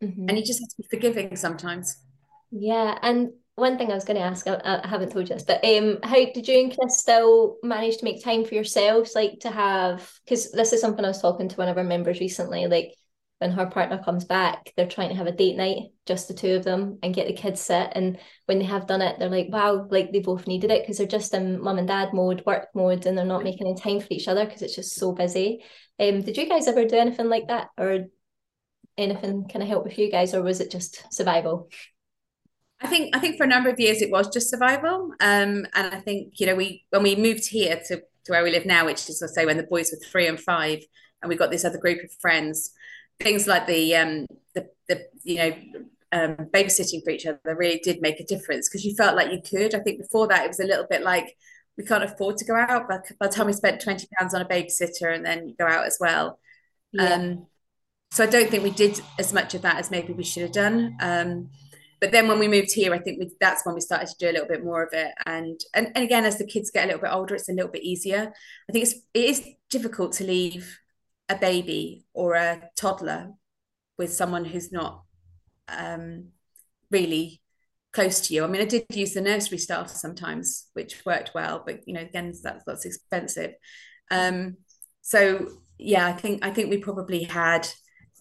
mm-hmm. And you just have to be forgiving sometimes. Yeah, and one thing I was going to ask, I, I, haven't told you this, but um, how did you and Chris still manage to make time for yourselves, like to have? Because this is something I was talking to one of our members recently. Like when her partner comes back, they're trying to have a date night, just the two of them, and get the kids set. And when they have done it, they're like, wow, like they both needed it because they're just in mum and dad mode, work mode, and they're not making any time for each other because it's just so busy. Um, did you guys ever do anything like that, or anything kind of help with you guys, or was it just survival? I think I think for a number of years it was just survival, um, and I think you know we when we moved here to, to where we live now, which is I say when the boys were three and five, and we got this other group of friends, things like the um, the the you know um, babysitting for each other really did make a difference because you felt like you could. I think before that it was a little bit like we can't afford to go out, but by the time we spent twenty pounds on a babysitter and then go out as well. Yeah. Um, so I don't think we did as much of that as maybe we should have done. Um, but then when we moved here, I think we, that's when we started to do a little bit more of it. And, and and again, as the kids get a little bit older, it's a little bit easier. I think it's it is difficult to leave a baby or a toddler with someone who's not um, really close to you. I mean, I did use the nursery staff sometimes, which worked well, but you know, again, that's that's expensive. Um, so yeah, I think I think we probably had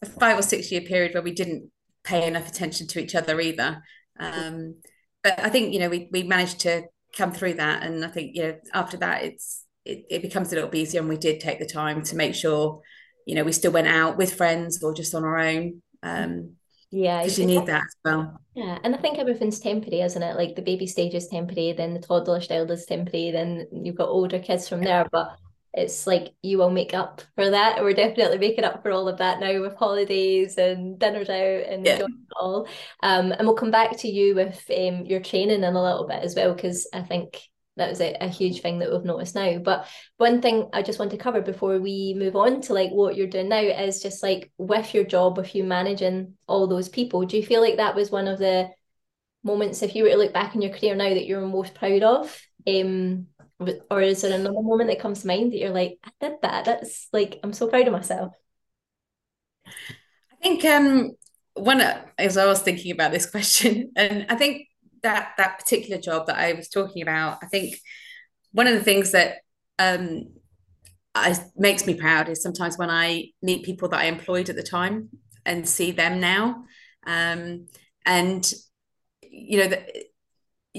a five or six year period where we didn't pay enough attention to each other either. Um, but I think you know we we managed to come through that, and I think you know after that it's it, it becomes a little bit easier, and we did take the time to make sure you know we still went out with friends or just on our own. Um, yeah, because you need that as well. Yeah, and I think everything's temporary, isn't it? Like the baby stage is temporary, then the toddler stage is temporary, then you've got older kids from there. But it's like you will make up for that. We're definitely making up for all of that now with holidays and dinners out and yeah. all. Um, and we'll come back to you with um, your training in a little bit as well, because I think that was a, a huge thing that we've noticed now. But one thing I just want to cover before we move on to like what you're doing now is just like with your job, with you managing all those people, do you feel like that was one of the moments, if you were to look back in your career now, that you're most proud of? Um, or is there another moment that comes to mind that you're like, I did that? That's like, I'm so proud of myself. I think um one as I was thinking about this (laughs) question, and I think that that particular job that I was talking about, I think one of the things that um I, makes me proud is sometimes when I meet people that I employed at the time and see them now. Um, and you know, the,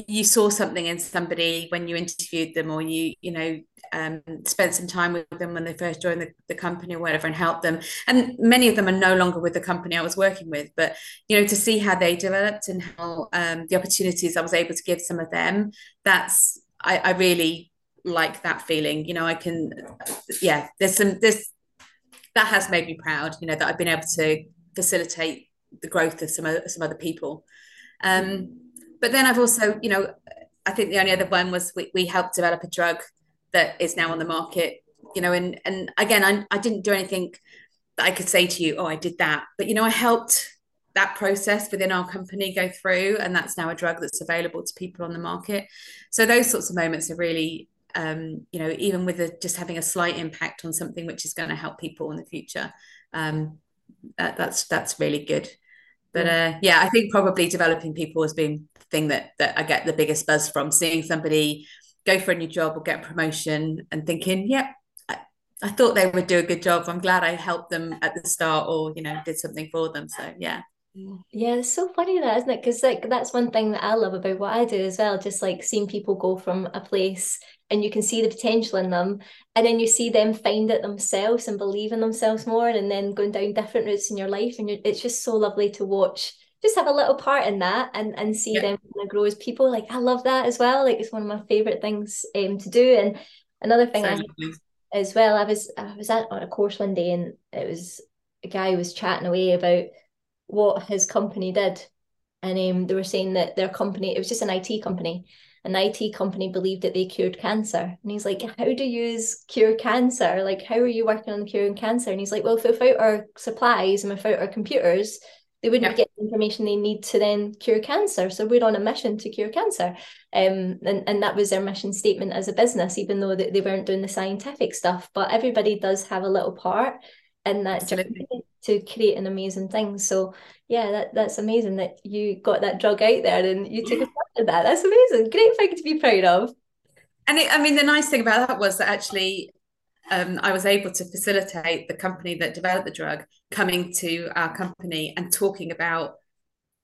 you saw something in somebody when you interviewed them or you you know um, spent some time with them when they first joined the, the company or whatever and helped them. And many of them are no longer with the company i was working with but you know to see how they developed and how um, the opportunities i was able to give some of them that's I, I really like that feeling. You know i can yeah there's some this that has made me proud you know that i've been able to facilitate the growth of some some other people. Um but then I've also, you know, I think the only other one was we, we helped develop a drug that is now on the market, you know, and and again, I, I didn't do anything that I could say to you, oh, I did that. But, you know, I helped that process within our company go through, and that's now a drug that's available to people on the market. So those sorts of moments are really, um, you know, even with a, just having a slight impact on something which is going to help people in the future. Um, that, that's that's really good. But uh, yeah, I think probably developing people has been thing that that I get the biggest buzz from seeing somebody go for a new job or get a promotion and thinking, yep, I, I thought they would do a good job. I'm glad I helped them at the start or you know did something for them. So yeah. Yeah, it's so funny that, isn't it? Because like that's one thing that I love about what I do as well. Just like seeing people go from a place and you can see the potential in them, and then you see them find it themselves and believe in themselves more, and then going down different routes in your life, and it's just so lovely to watch. Just have a little part in that and and see yeah. them kind of grow as people. Like I love that as well. Like it's one of my favorite things um to do. And another thing I as well, I was I was at on a course one day and it was a guy was chatting away about what his company did. And um, they were saying that their company, it was just an IT company, an IT company believed that they cured cancer. And he's like, How do you cure cancer? Like, how are you working on curing cancer? And he's like, Well, without our supplies and without our computers, they wouldn't yeah. get the information they need to then cure cancer. So we're on a mission to cure cancer. Um, and, and that was their mission statement as a business, even though they, they weren't doing the scientific stuff. But everybody does have a little part in that Absolutely. journey to create an amazing thing. So yeah, that that's amazing that you got that drug out there and you took a (laughs) part of that. That's amazing. Great thing to be proud of. And it, I mean, the nice thing about that was that actually um, I was able to facilitate the company that developed the drug coming to our company and talking about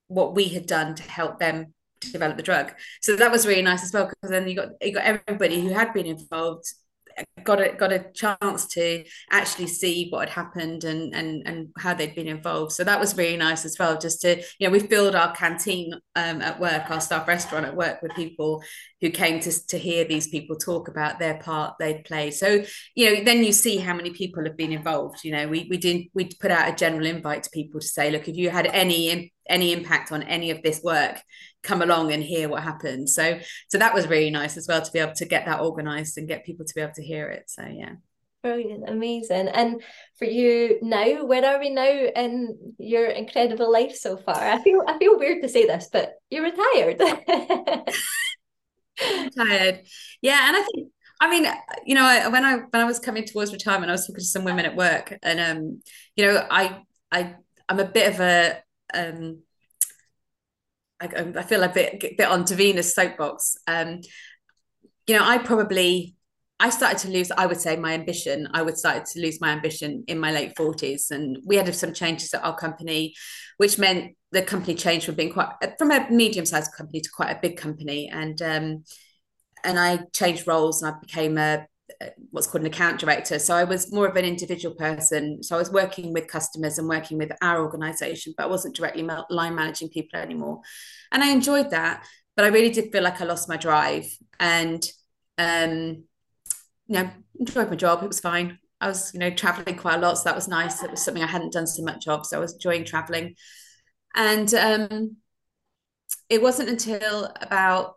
what we had done to help them to develop the drug. So that was really nice as well because then you got you got everybody who had been involved got a got a chance to actually see what had happened and and and how they'd been involved. So that was really nice as well. Just to you know, we filled our canteen um, at work, our staff restaurant at work with people who came to to hear these people talk about their part they'd played. So you know, then you see how many people have been involved. You know, we we did we put out a general invite to people to say, look, if you had any any impact on any of this work come along and hear what happened. So so that was really nice as well to be able to get that organized and get people to be able to hear it. So yeah. Brilliant. Amazing. And for you now where are we now in your incredible life so far? I feel i feel weird to say this but you're retired. (laughs) Retired. Yeah and i think I mean, you know, when I when I was coming towards retirement, I was talking to some women at work, and um, you know, I I I'm a bit of a um, I, I feel a bit a bit on Davina's soapbox. Um, you know, I probably I started to lose, I would say, my ambition. I would start to lose my ambition in my late forties, and we had some changes at our company, which meant the company changed from being quite from a medium sized company to quite a big company, and um, and I changed roles and I became a what's called an account director. So I was more of an individual person. So I was working with customers and working with our organization, but I wasn't directly line managing people anymore. And I enjoyed that, but I really did feel like I lost my drive and, um, you know, enjoyed my job. It was fine. I was, you know, traveling quite a lot. So that was nice. It was something I hadn't done so much of. So I was enjoying traveling. And um, it wasn't until about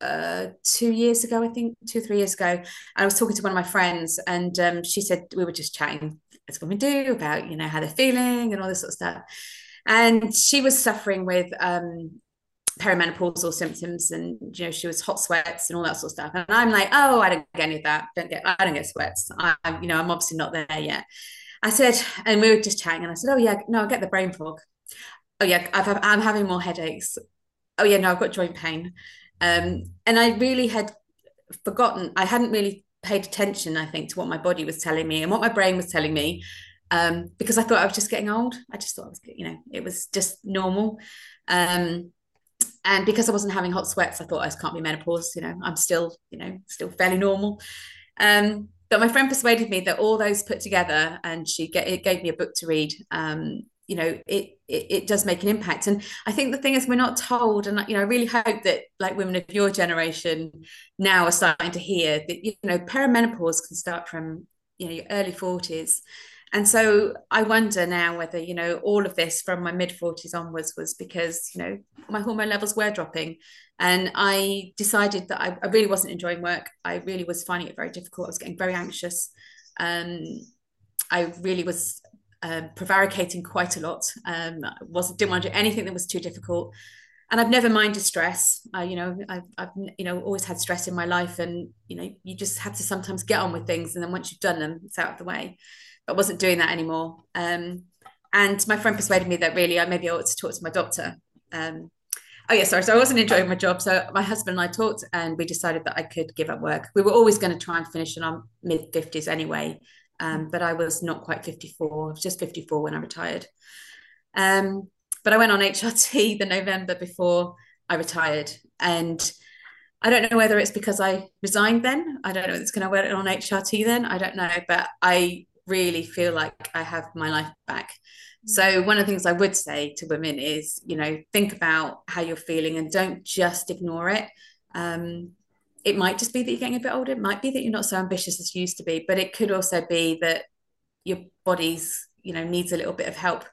uh, two years ago, I think, two, three years ago. I was talking to one of my friends, and um, she said we were just chatting as women do about, you know, how they're feeling and all this sort of stuff. And she was suffering with um, perimenopausal symptoms, and you know, she was hot sweats and all that sort of stuff. And I'm like, oh, I don't get any of that. Don't get, I don't get sweats. I, you know, I'm obviously not there yet. I said, and we were just chatting, and I said, oh yeah, no, I get the brain fog. Oh yeah, I've, I'm having more headaches. Oh yeah, no, I've got joint pain um, and I really had forgotten, I hadn't really paid attention, I think, to what my body was telling me and what my brain was telling me. Um, because I thought I was just getting old. I just thought I was, you know, it was just normal. Um, and because I wasn't having hot sweats, I thought I can't be menopause. You know, I'm still, you know, still fairly normal. Um, but my friend persuaded me that all those put together, and she get, it gave me a book to read. Um, you know it, it, it does make an impact. And i think the thing is we're not told and you know i really hope that like women of your generation now are starting to hear that you know perimenopause can start from you know your early 40s and so i wonder now whether you know all of this from my mid 40s onwards was because you know my hormone levels were dropping. And i decided that I, I really wasn't enjoying work. I really was finding it very difficult. I was getting very anxious. Um, I really was um, prevaricating quite a lot. Um, wasn't didn't want to do anything that was too difficult, and I've never minded stress. Uh, you know, I've, I've you know always had stress in my life, and you know you just have to sometimes get on with things, and then once you've done them, it's out of the way. But I wasn't doing that anymore. Um, and my friend persuaded me that really I maybe I ought to talk to my doctor. Um, oh yeah, sorry. So I wasn't enjoying my job. So my husband and I talked, and we decided that I could give up work. We were always going to try and finish in our mid fifties anyway um, but I was not quite 54. I was just 54 when I retired. Um, but I went on HRT (laughs) the November before I retired. And I don't know whether it's because I resigned then. I don't know if it's going to work on HRT then. I don't know. But I really feel like I have my life back. So one of the things I would say to women is, you know, think about how you're feeling and don't just ignore it. Um, it might just be that you're getting a bit older. It might be that you're not so ambitious as you used to be, but it could also be that your body's, you know, needs a little bit of help.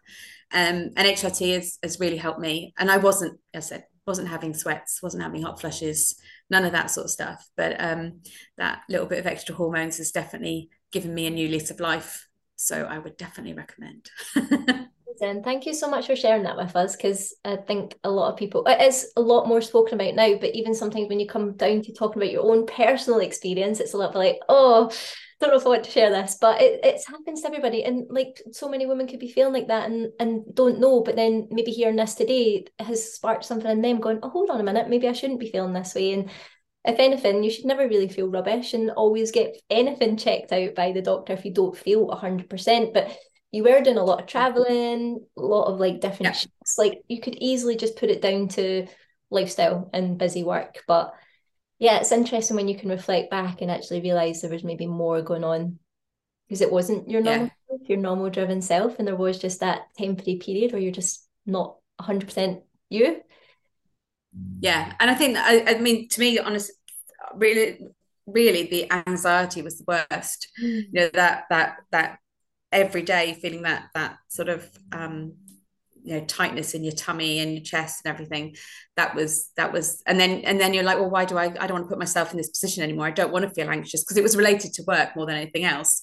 Um, and HRT has, has really helped me. And I wasn't, as I said, wasn't having sweats, wasn't having hot flushes, none of that sort of stuff. But um, that little bit of extra hormones has definitely given me a new lease of life. So I would definitely recommend. (laughs) And thank you so much for sharing that with us because I think a lot of people, it is a lot more spoken about now, but even sometimes when you come down to talking about your own personal experience, it's a little like, oh, don't know if I want to share this, but it, it happens to everybody. And like so many women could be feeling like that and, and don't know, but then maybe hearing this today has sparked something in them going, oh, hold on a minute, maybe I shouldn't be feeling this way. And if anything, you should never really feel rubbish and always get anything checked out by the doctor if you don't feel 100%. But you were doing a lot of traveling, a lot of like different yeah. shifts. Like you could easily just put it down to lifestyle and busy work, but Yeah, it's interesting when you can reflect back and actually realize there was maybe more going on because it wasn't your normal yeah. your normal driven self, and there was just that temporary period where you're just not 100% you. Yeah, and I think I, I mean to me, honestly, really, really, the anxiety was the worst. Mm. You know that that that every day feeling that that sort of um you know tightness in your tummy and your chest and everything. That was that was and then and then you're like well why do i i don't want to put myself in this position anymore. I don't want to feel anxious because it was related to work more than anything else.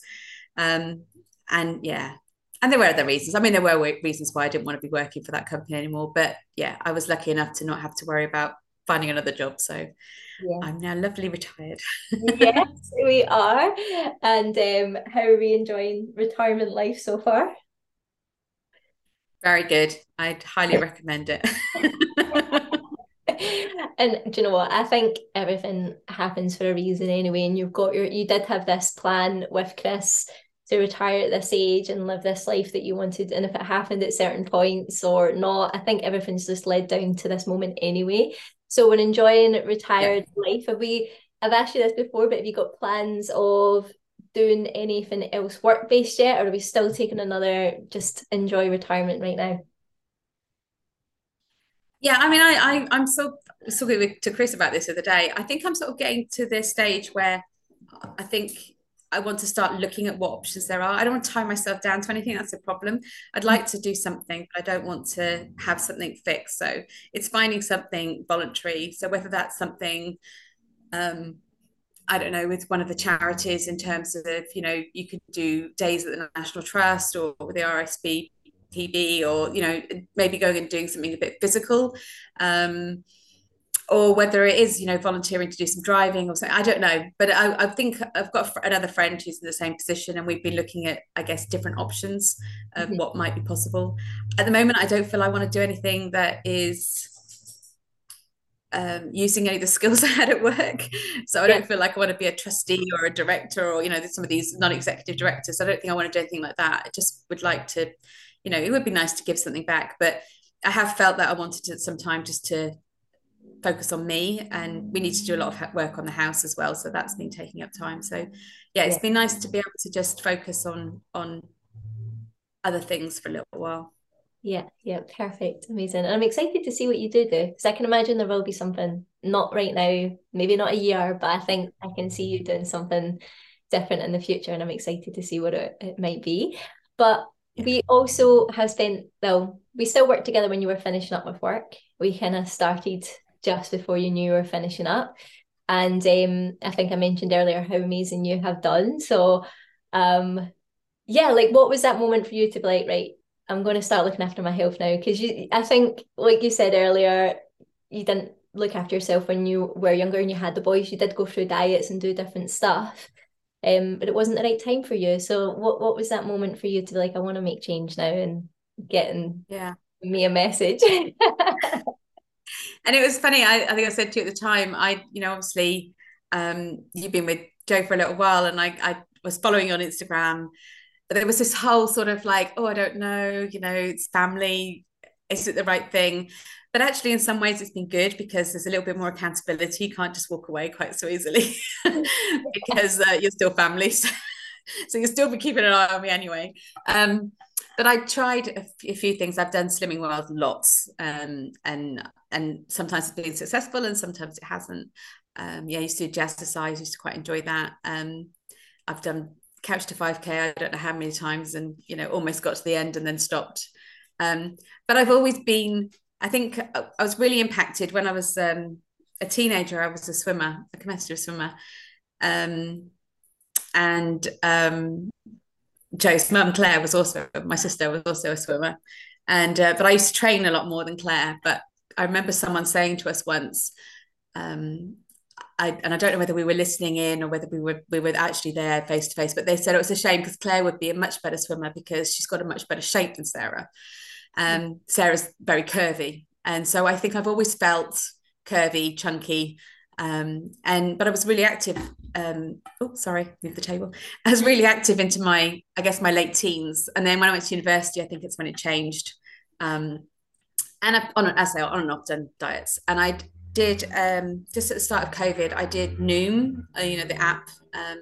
Um and yeah and there were other reasons. I mean there were reasons why i didn't want to be working for that company anymore but yeah i was lucky enough to not have to worry about finding another job so yeah. i'm now lovely retired yes (laughs) we are and um how are we enjoying retirement life so far very good. I'd highly recommend it. (laughs) and do you know what? I think everything happens for a reason anyway. And you've got your, you did have this plan with Chris to retire at this age and live this life that you wanted. And if it happened at certain points or not, I think everything's just led down to this moment anyway. So we're enjoying retired yeah. life. Have we? I've asked you this before, but have you got plans of doing anything else work based yet, or are we still taking another just enjoy retirement right now? Yeah, I mean, I, I I'm so talking to Chris about this the other day. I think I'm sort of getting to this stage where I think I want to start looking at what options there are. I don't want to tie myself down to anything. That's a problem. I'd like to do something, but I don't want to have something fixed. So it's finding something voluntary. So whether that's something um, I don't know, with one of the charities in terms of, you know, you could do days at the National Trust or with the RSB PB or, you know, maybe going and doing something a bit physical. Um, or whether it is, you know, volunteering to do some driving or something. I don't know. But I, I think I've got another friend who's in the same position and we've been looking at, I guess, different options of mm-hmm. what might be possible. At the moment, I don't feel I want to do anything that is um, using any of the skills (laughs) I had at work. So I don't feel like I want to be a trustee or a director or, you know, some of these non-executive directors. I don't think I want to do anything like that. I just would like to, you know, it would be nice to give something back. But I have felt that I wanted to some time just to focus on me and we need to do a lot of work on the house as well. So that's been taking up time. So yeah, it's yeah. been nice to be able to just focus on on other things for a little while. Yeah, yeah, perfect, amazing. And I'm excited to see what you do do because I can imagine there will be something not right now, maybe not a year, but I think I can see you doing something different in the future, and I'm excited to see what it, it might be. But yeah. we also have spent well, we still worked together when you were finishing up with work. We kind of started just before you knew you were finishing up, and um, I think I mentioned earlier how amazing you have done. So, um, yeah, like what was that moment for you to be like, right? I'm going to start looking after my health now because you I think like you said earlier you didn't look after yourself when you were younger and you had the boys you did go through diets and do different stuff um but it wasn't the right time for you so what what was that moment for you to be like I want to make change now and getting yeah me a message (laughs) and it was funny I, I think I said to you at the time I you know obviously um you've been with Joe for a little while and I I was following you on Instagram But there was this whole sort of like, oh, I don't know, you know, it's family, is it the right thing? But actually, in some ways, it's been good because there's a little bit more accountability. You can't just walk away quite so easily (laughs) because uh, you're still family. (laughs) So, so you'll still be keeping an eye on me anyway. Um, but I tried a, f- a few things. I've done Slimming World lots, um, and and sometimes it's been successful, and sometimes it hasn't. Um, yeah, I used to do jazzercise. Used to quite enjoy that. Um, I've done couch to 5k i don't know how many times and you know almost got to the end and then stopped um, but i've always been i think i was really impacted when i was um, a teenager i was a swimmer a competitive swimmer um, and um, joe's mum claire was also my sister was also a swimmer and uh, but i used to train a lot more than claire but i remember someone saying to us once um, I, and I don't know whether we were listening in or whether we were we were actually there face to face, but they said it was a shame because Claire would be a much better swimmer because she's got a much better shape than Sarah. Um, Sarah's very curvy, and so I think I've always felt curvy, chunky, um, and but I was really active. Um, oh, sorry, move the table. I was really active into my, I guess, my late teens, and then when I went to university, I think it's when it changed. Um, and I, on, as I say, on and off done diets, and I'd did um, just at the start of COVID, I did Noom, uh, you know, the app, um,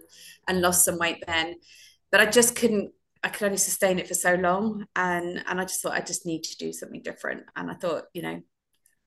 and lost some weight then, but I just couldn't. I could only sustain it for so long, and and I just thought I just need to do something different. And I thought, you know,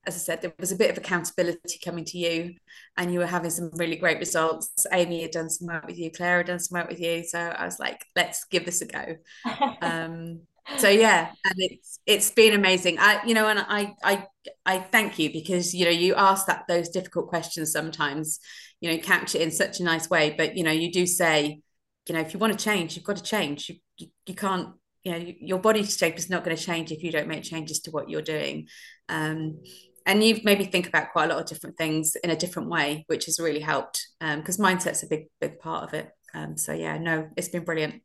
as I said, there was a bit of accountability coming to you, and you were having some really great results. Amy had done some work with you, Claire had done some work with you, so I was like, let's give this a go. (laughs) um, so yeah and it's it's been amazing. I you know and i i i thank you because you know you ask that those difficult questions sometimes you know it in such a nice way. But you know you do say you know if you want to change you've got to change. You you, you can't you know your body shape is not going to change if you don't make changes to what you're doing. Um, and you've maybe think about quite a lot of different things in a different way which has really helped because um, mindset's a big big part of it. Um, so yeah no it's been brilliant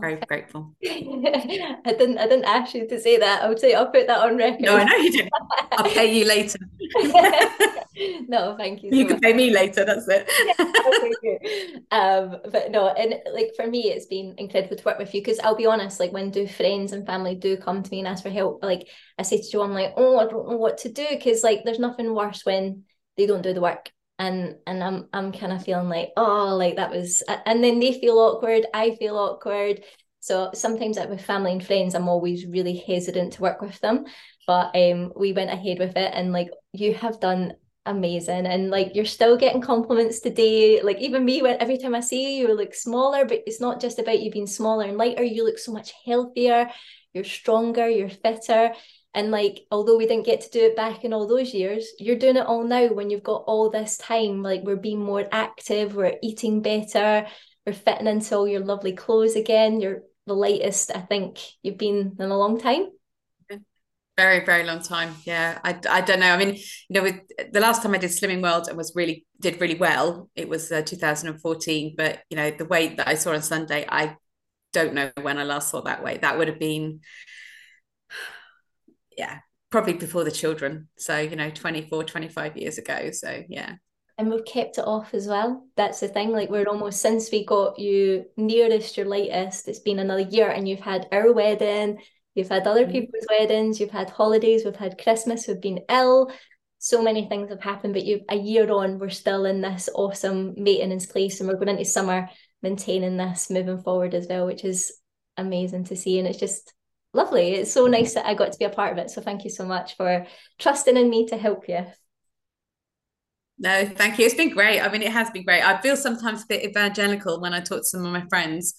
very grateful. (laughs) I didn't I didn't ask you to say that. I would say I'll put that on record. No, I know you didn't. I'll pay you later. (laughs) no, thank you. So you can much. pay me later, that's it. um, but no, and like for me it's been incredible to work with you because I'll be honest, like when do friends and family do come to me and ask for help, like I say to Joe, I'm like, oh, I don't know what to do because like there's nothing worse when they don't do the work and and I'm I'm kind of feeling like oh like that was and then they feel awkward I feel awkward. So sometimes like with family and friends I'm always really hesitant to work with them but um we went ahead with it and like you have done amazing and like you're still getting compliments today. Like even me when every time I see you you look smaller but it's not just about you being smaller and lighter you look so much healthier you're stronger you're fitter and like, although we didn't get to do it back in all those years, you're doing it all now when you've got all this time. Like, we're being more active, we're eating better, we're fitting into all your lovely clothes again. You're the lightest I think you've been in a long time. Very, very long time. Yeah. I, I don't know. I mean, you know, with the last time I did Slimming World and was really, did really well, it was uh, 2014. But, you know, the weight that I saw on Sunday, I don't know when I last saw that weight. That would have been yeah, probably before the children. So, you know, 24, 25 years ago. So, yeah. And we've kept it off as well. That's the thing. Like, we're almost since we got you nearest your latest, it's been another year, and you've had our wedding, you've had other mm-hmm. people's weddings, you've had holidays, we've had Christmas, we've been ill. So many things have happened, but you a year on, we're still in this awesome maintenance place, and we're going into summer maintaining this moving forward as well, which is amazing to see. And it's just lovely. It's so nice that I got to be a part of it. So thank you so much for trusting in me to help you. No, thank you. It's been great. I mean, it has been great. I feel sometimes a bit evangelical when I talk to some of my friends,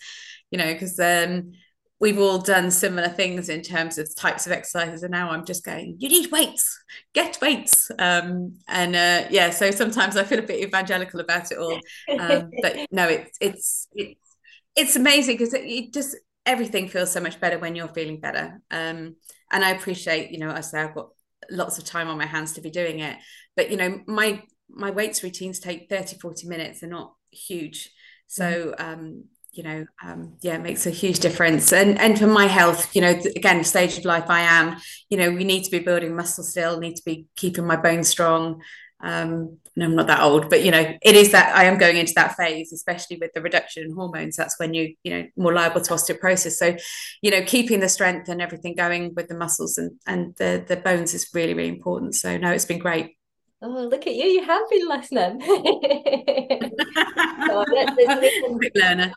you know, because um, we've all done similar things in terms of types of exercises. And now I'm just going, you need weights, get weights. Um, and uh, yeah, so sometimes I feel a bit evangelical about it all. Um, (laughs) but no, it's, it's, it's, it's amazing because it, it just everything feels so much better when you're feeling better. Um, and I appreciate, you know, I say I've got lots of time on my hands to be doing it, but you know, my my weights routines take 30, 40 minutes. They're not huge. So mm. um, you know, um, yeah, it makes a huge difference. And and for my health, you know, again, stage of life I am, you know, we need to be building muscle still, need to be keeping my bones strong um no, I'm not that old, but you know, it is that I am going into that phase, especially with the reduction in hormones. That's when you, you know, more liable to osteoporosis. So, you know, keeping the strength and everything going with the muscles and and the the bones is really really important. So, no, it's been great. Oh, look at you! You have been listening. (laughs) (laughs) Quick learner.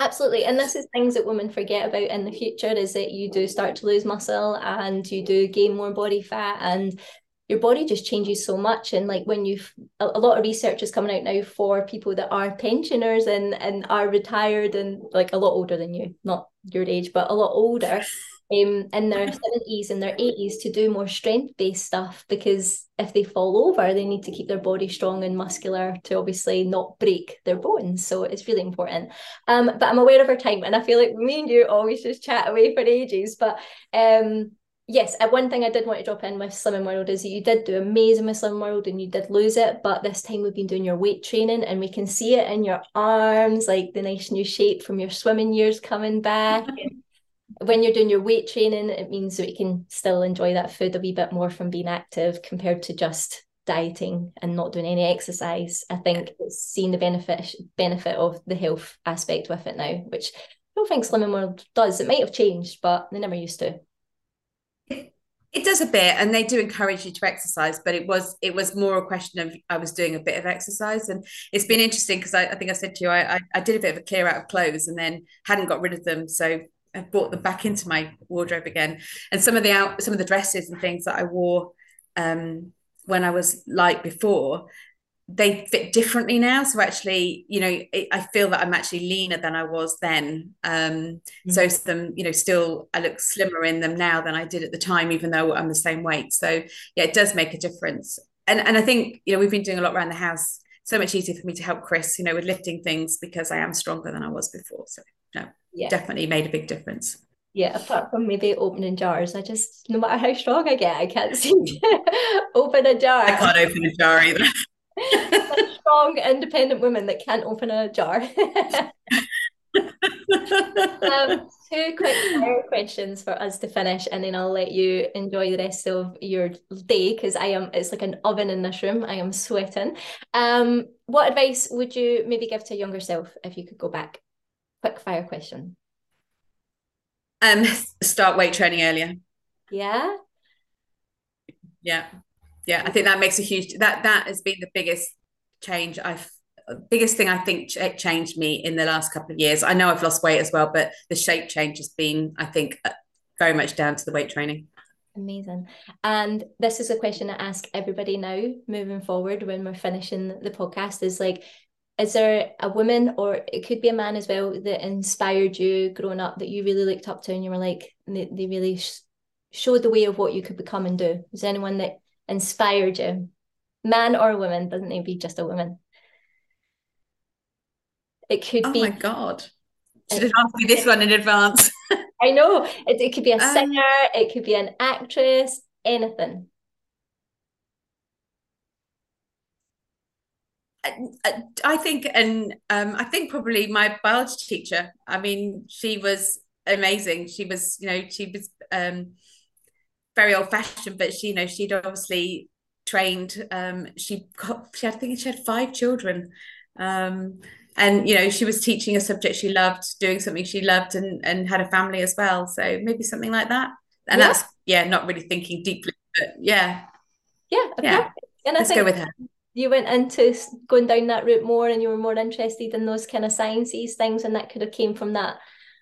Absolutely. And this is things that women forget about in the future is that you do start to lose muscle and you do gain more body fat and your body just changes so much and like when you've a, a lot of research is coming out now for people that are pensioners and and are retired and like a lot older than you not your age but a lot older (laughs) um, in their 70s and their 80s to do more strength based stuff because if they fall over, they need to keep their body strong and muscular to obviously not break their bones. So it's really important. Um, but I'm aware of our time and I feel like me and you always just chat away for ages. But um, yes, one thing I did want to drop in with Slimming World is that you did do amazing with Slimming World and you did lose it, but this time we've been doing your weight training and we can see it in your arms, like the nice new shape from your swimming years coming back. (laughs) when you're doing your weight training, it means that you can still enjoy that food a wee bit more from being active compared to just dieting and not doing any exercise. I think it's seeing the benefit benefit of the health aspect with it now, which I don't think Slimming World does. It might have changed, but they never used to. It does a bit, and they do encourage you to exercise, but it was it was more a question of I was doing a bit of exercise, and it's been interesting because I, I, think I said to you I, I, I did a bit of a clear out of clothes and then hadn't got rid of them, so I brought them back into my wardrobe again, and some of the out some of the dresses and things that I wore um, when I was light before they fit differently now. So actually you know it, i feel that i'm actually leaner than i was then. Um mm-hmm. so some you know still i look slimmer in them now than i did at the time even though i'm the same weight. So yeah it does make a difference. And and i think you know we've been doing a lot around the house. So much easier for me to help chris you know with lifting things because i am stronger than i was before. So no yeah. definitely made a big difference. Yeah, apart from maybe opening jars, I just no matter how strong I get, I can't (laughs) seem to (laughs) open a jar. I can't open a jar either strong, independent woman that can't open a jar. (laughs) um, two quick fire questions for us to finish, and then I'll let you enjoy the rest of your day because I am. It's like an oven in this room. I am sweating. Um, what advice would you maybe give to a younger self if you could go back? Quick fire question. Um, start weight training earlier. Yeah. Yeah yeah i think that makes a huge that that has been the biggest change i've biggest thing i think ch- changed me in the last couple of years. I know i've lost weight as well but the shape change has been i think uh, very much down to the weight training. Amazing. And this is a question i ask everybody now moving forward when we're finishing the podcast is like is there a woman or it could be a man as well that inspired you growing up that you really looked up to and you were like they, they really sh- showed the way of what you could become and do? Is anyone that inspired you? Man or woman, doesn't need to be just a woman. It could oh be. Oh my God. Should have asked me this one in advance. (laughs) I know. It, it could be a um, singer, it could be an actress, anything. I think, and um, I think probably my biology teacher. I mean, she was amazing. She was, you know, she was um, very old fashioned, but she, you know, she'd obviously trained. Um, she got, she had, I think she had five children. Um, and you know, she was teaching a subject she loved, doing something she loved, and and had a family as well. So maybe something like that. And yeah. that's yeah, not really thinking deeply, but yeah, yeah, yeah. And I Let's go with her. You went into going down that route more, and you were more interested in those kind of sciences things, and that could have came from that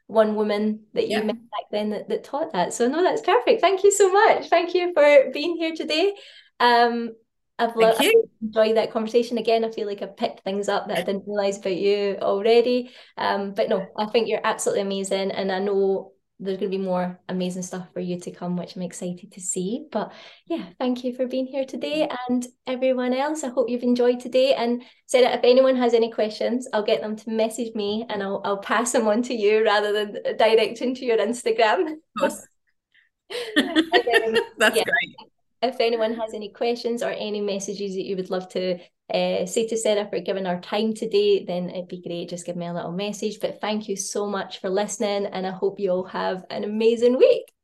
one woman that you yeah. met back then that, that taught that. So no, that's perfect. Thank you so much. Thank you for being here today. Um, I've, lo- enjoyed that conversation again. I feel like I've picked things up that I didn't realize about you already. Um, but no, I think you're absolutely amazing, and I know there's going to be more amazing stuff for you to come, which I'm excited to see. But yeah, thank you for being here today and everyone else. I hope you've enjoyed today and said that if anyone has any questions, I'll get them to message me and I'll, I'll pass them on to you rather than directing to your Instagram. then, (laughs) (laughs) That's yeah, great. If anyone has any questions or any messages that you would love to uh, say to Sarah for giving our time today, then it'd be great. Just give me a little message. But thank you so much for listening, and I hope you all have an amazing week.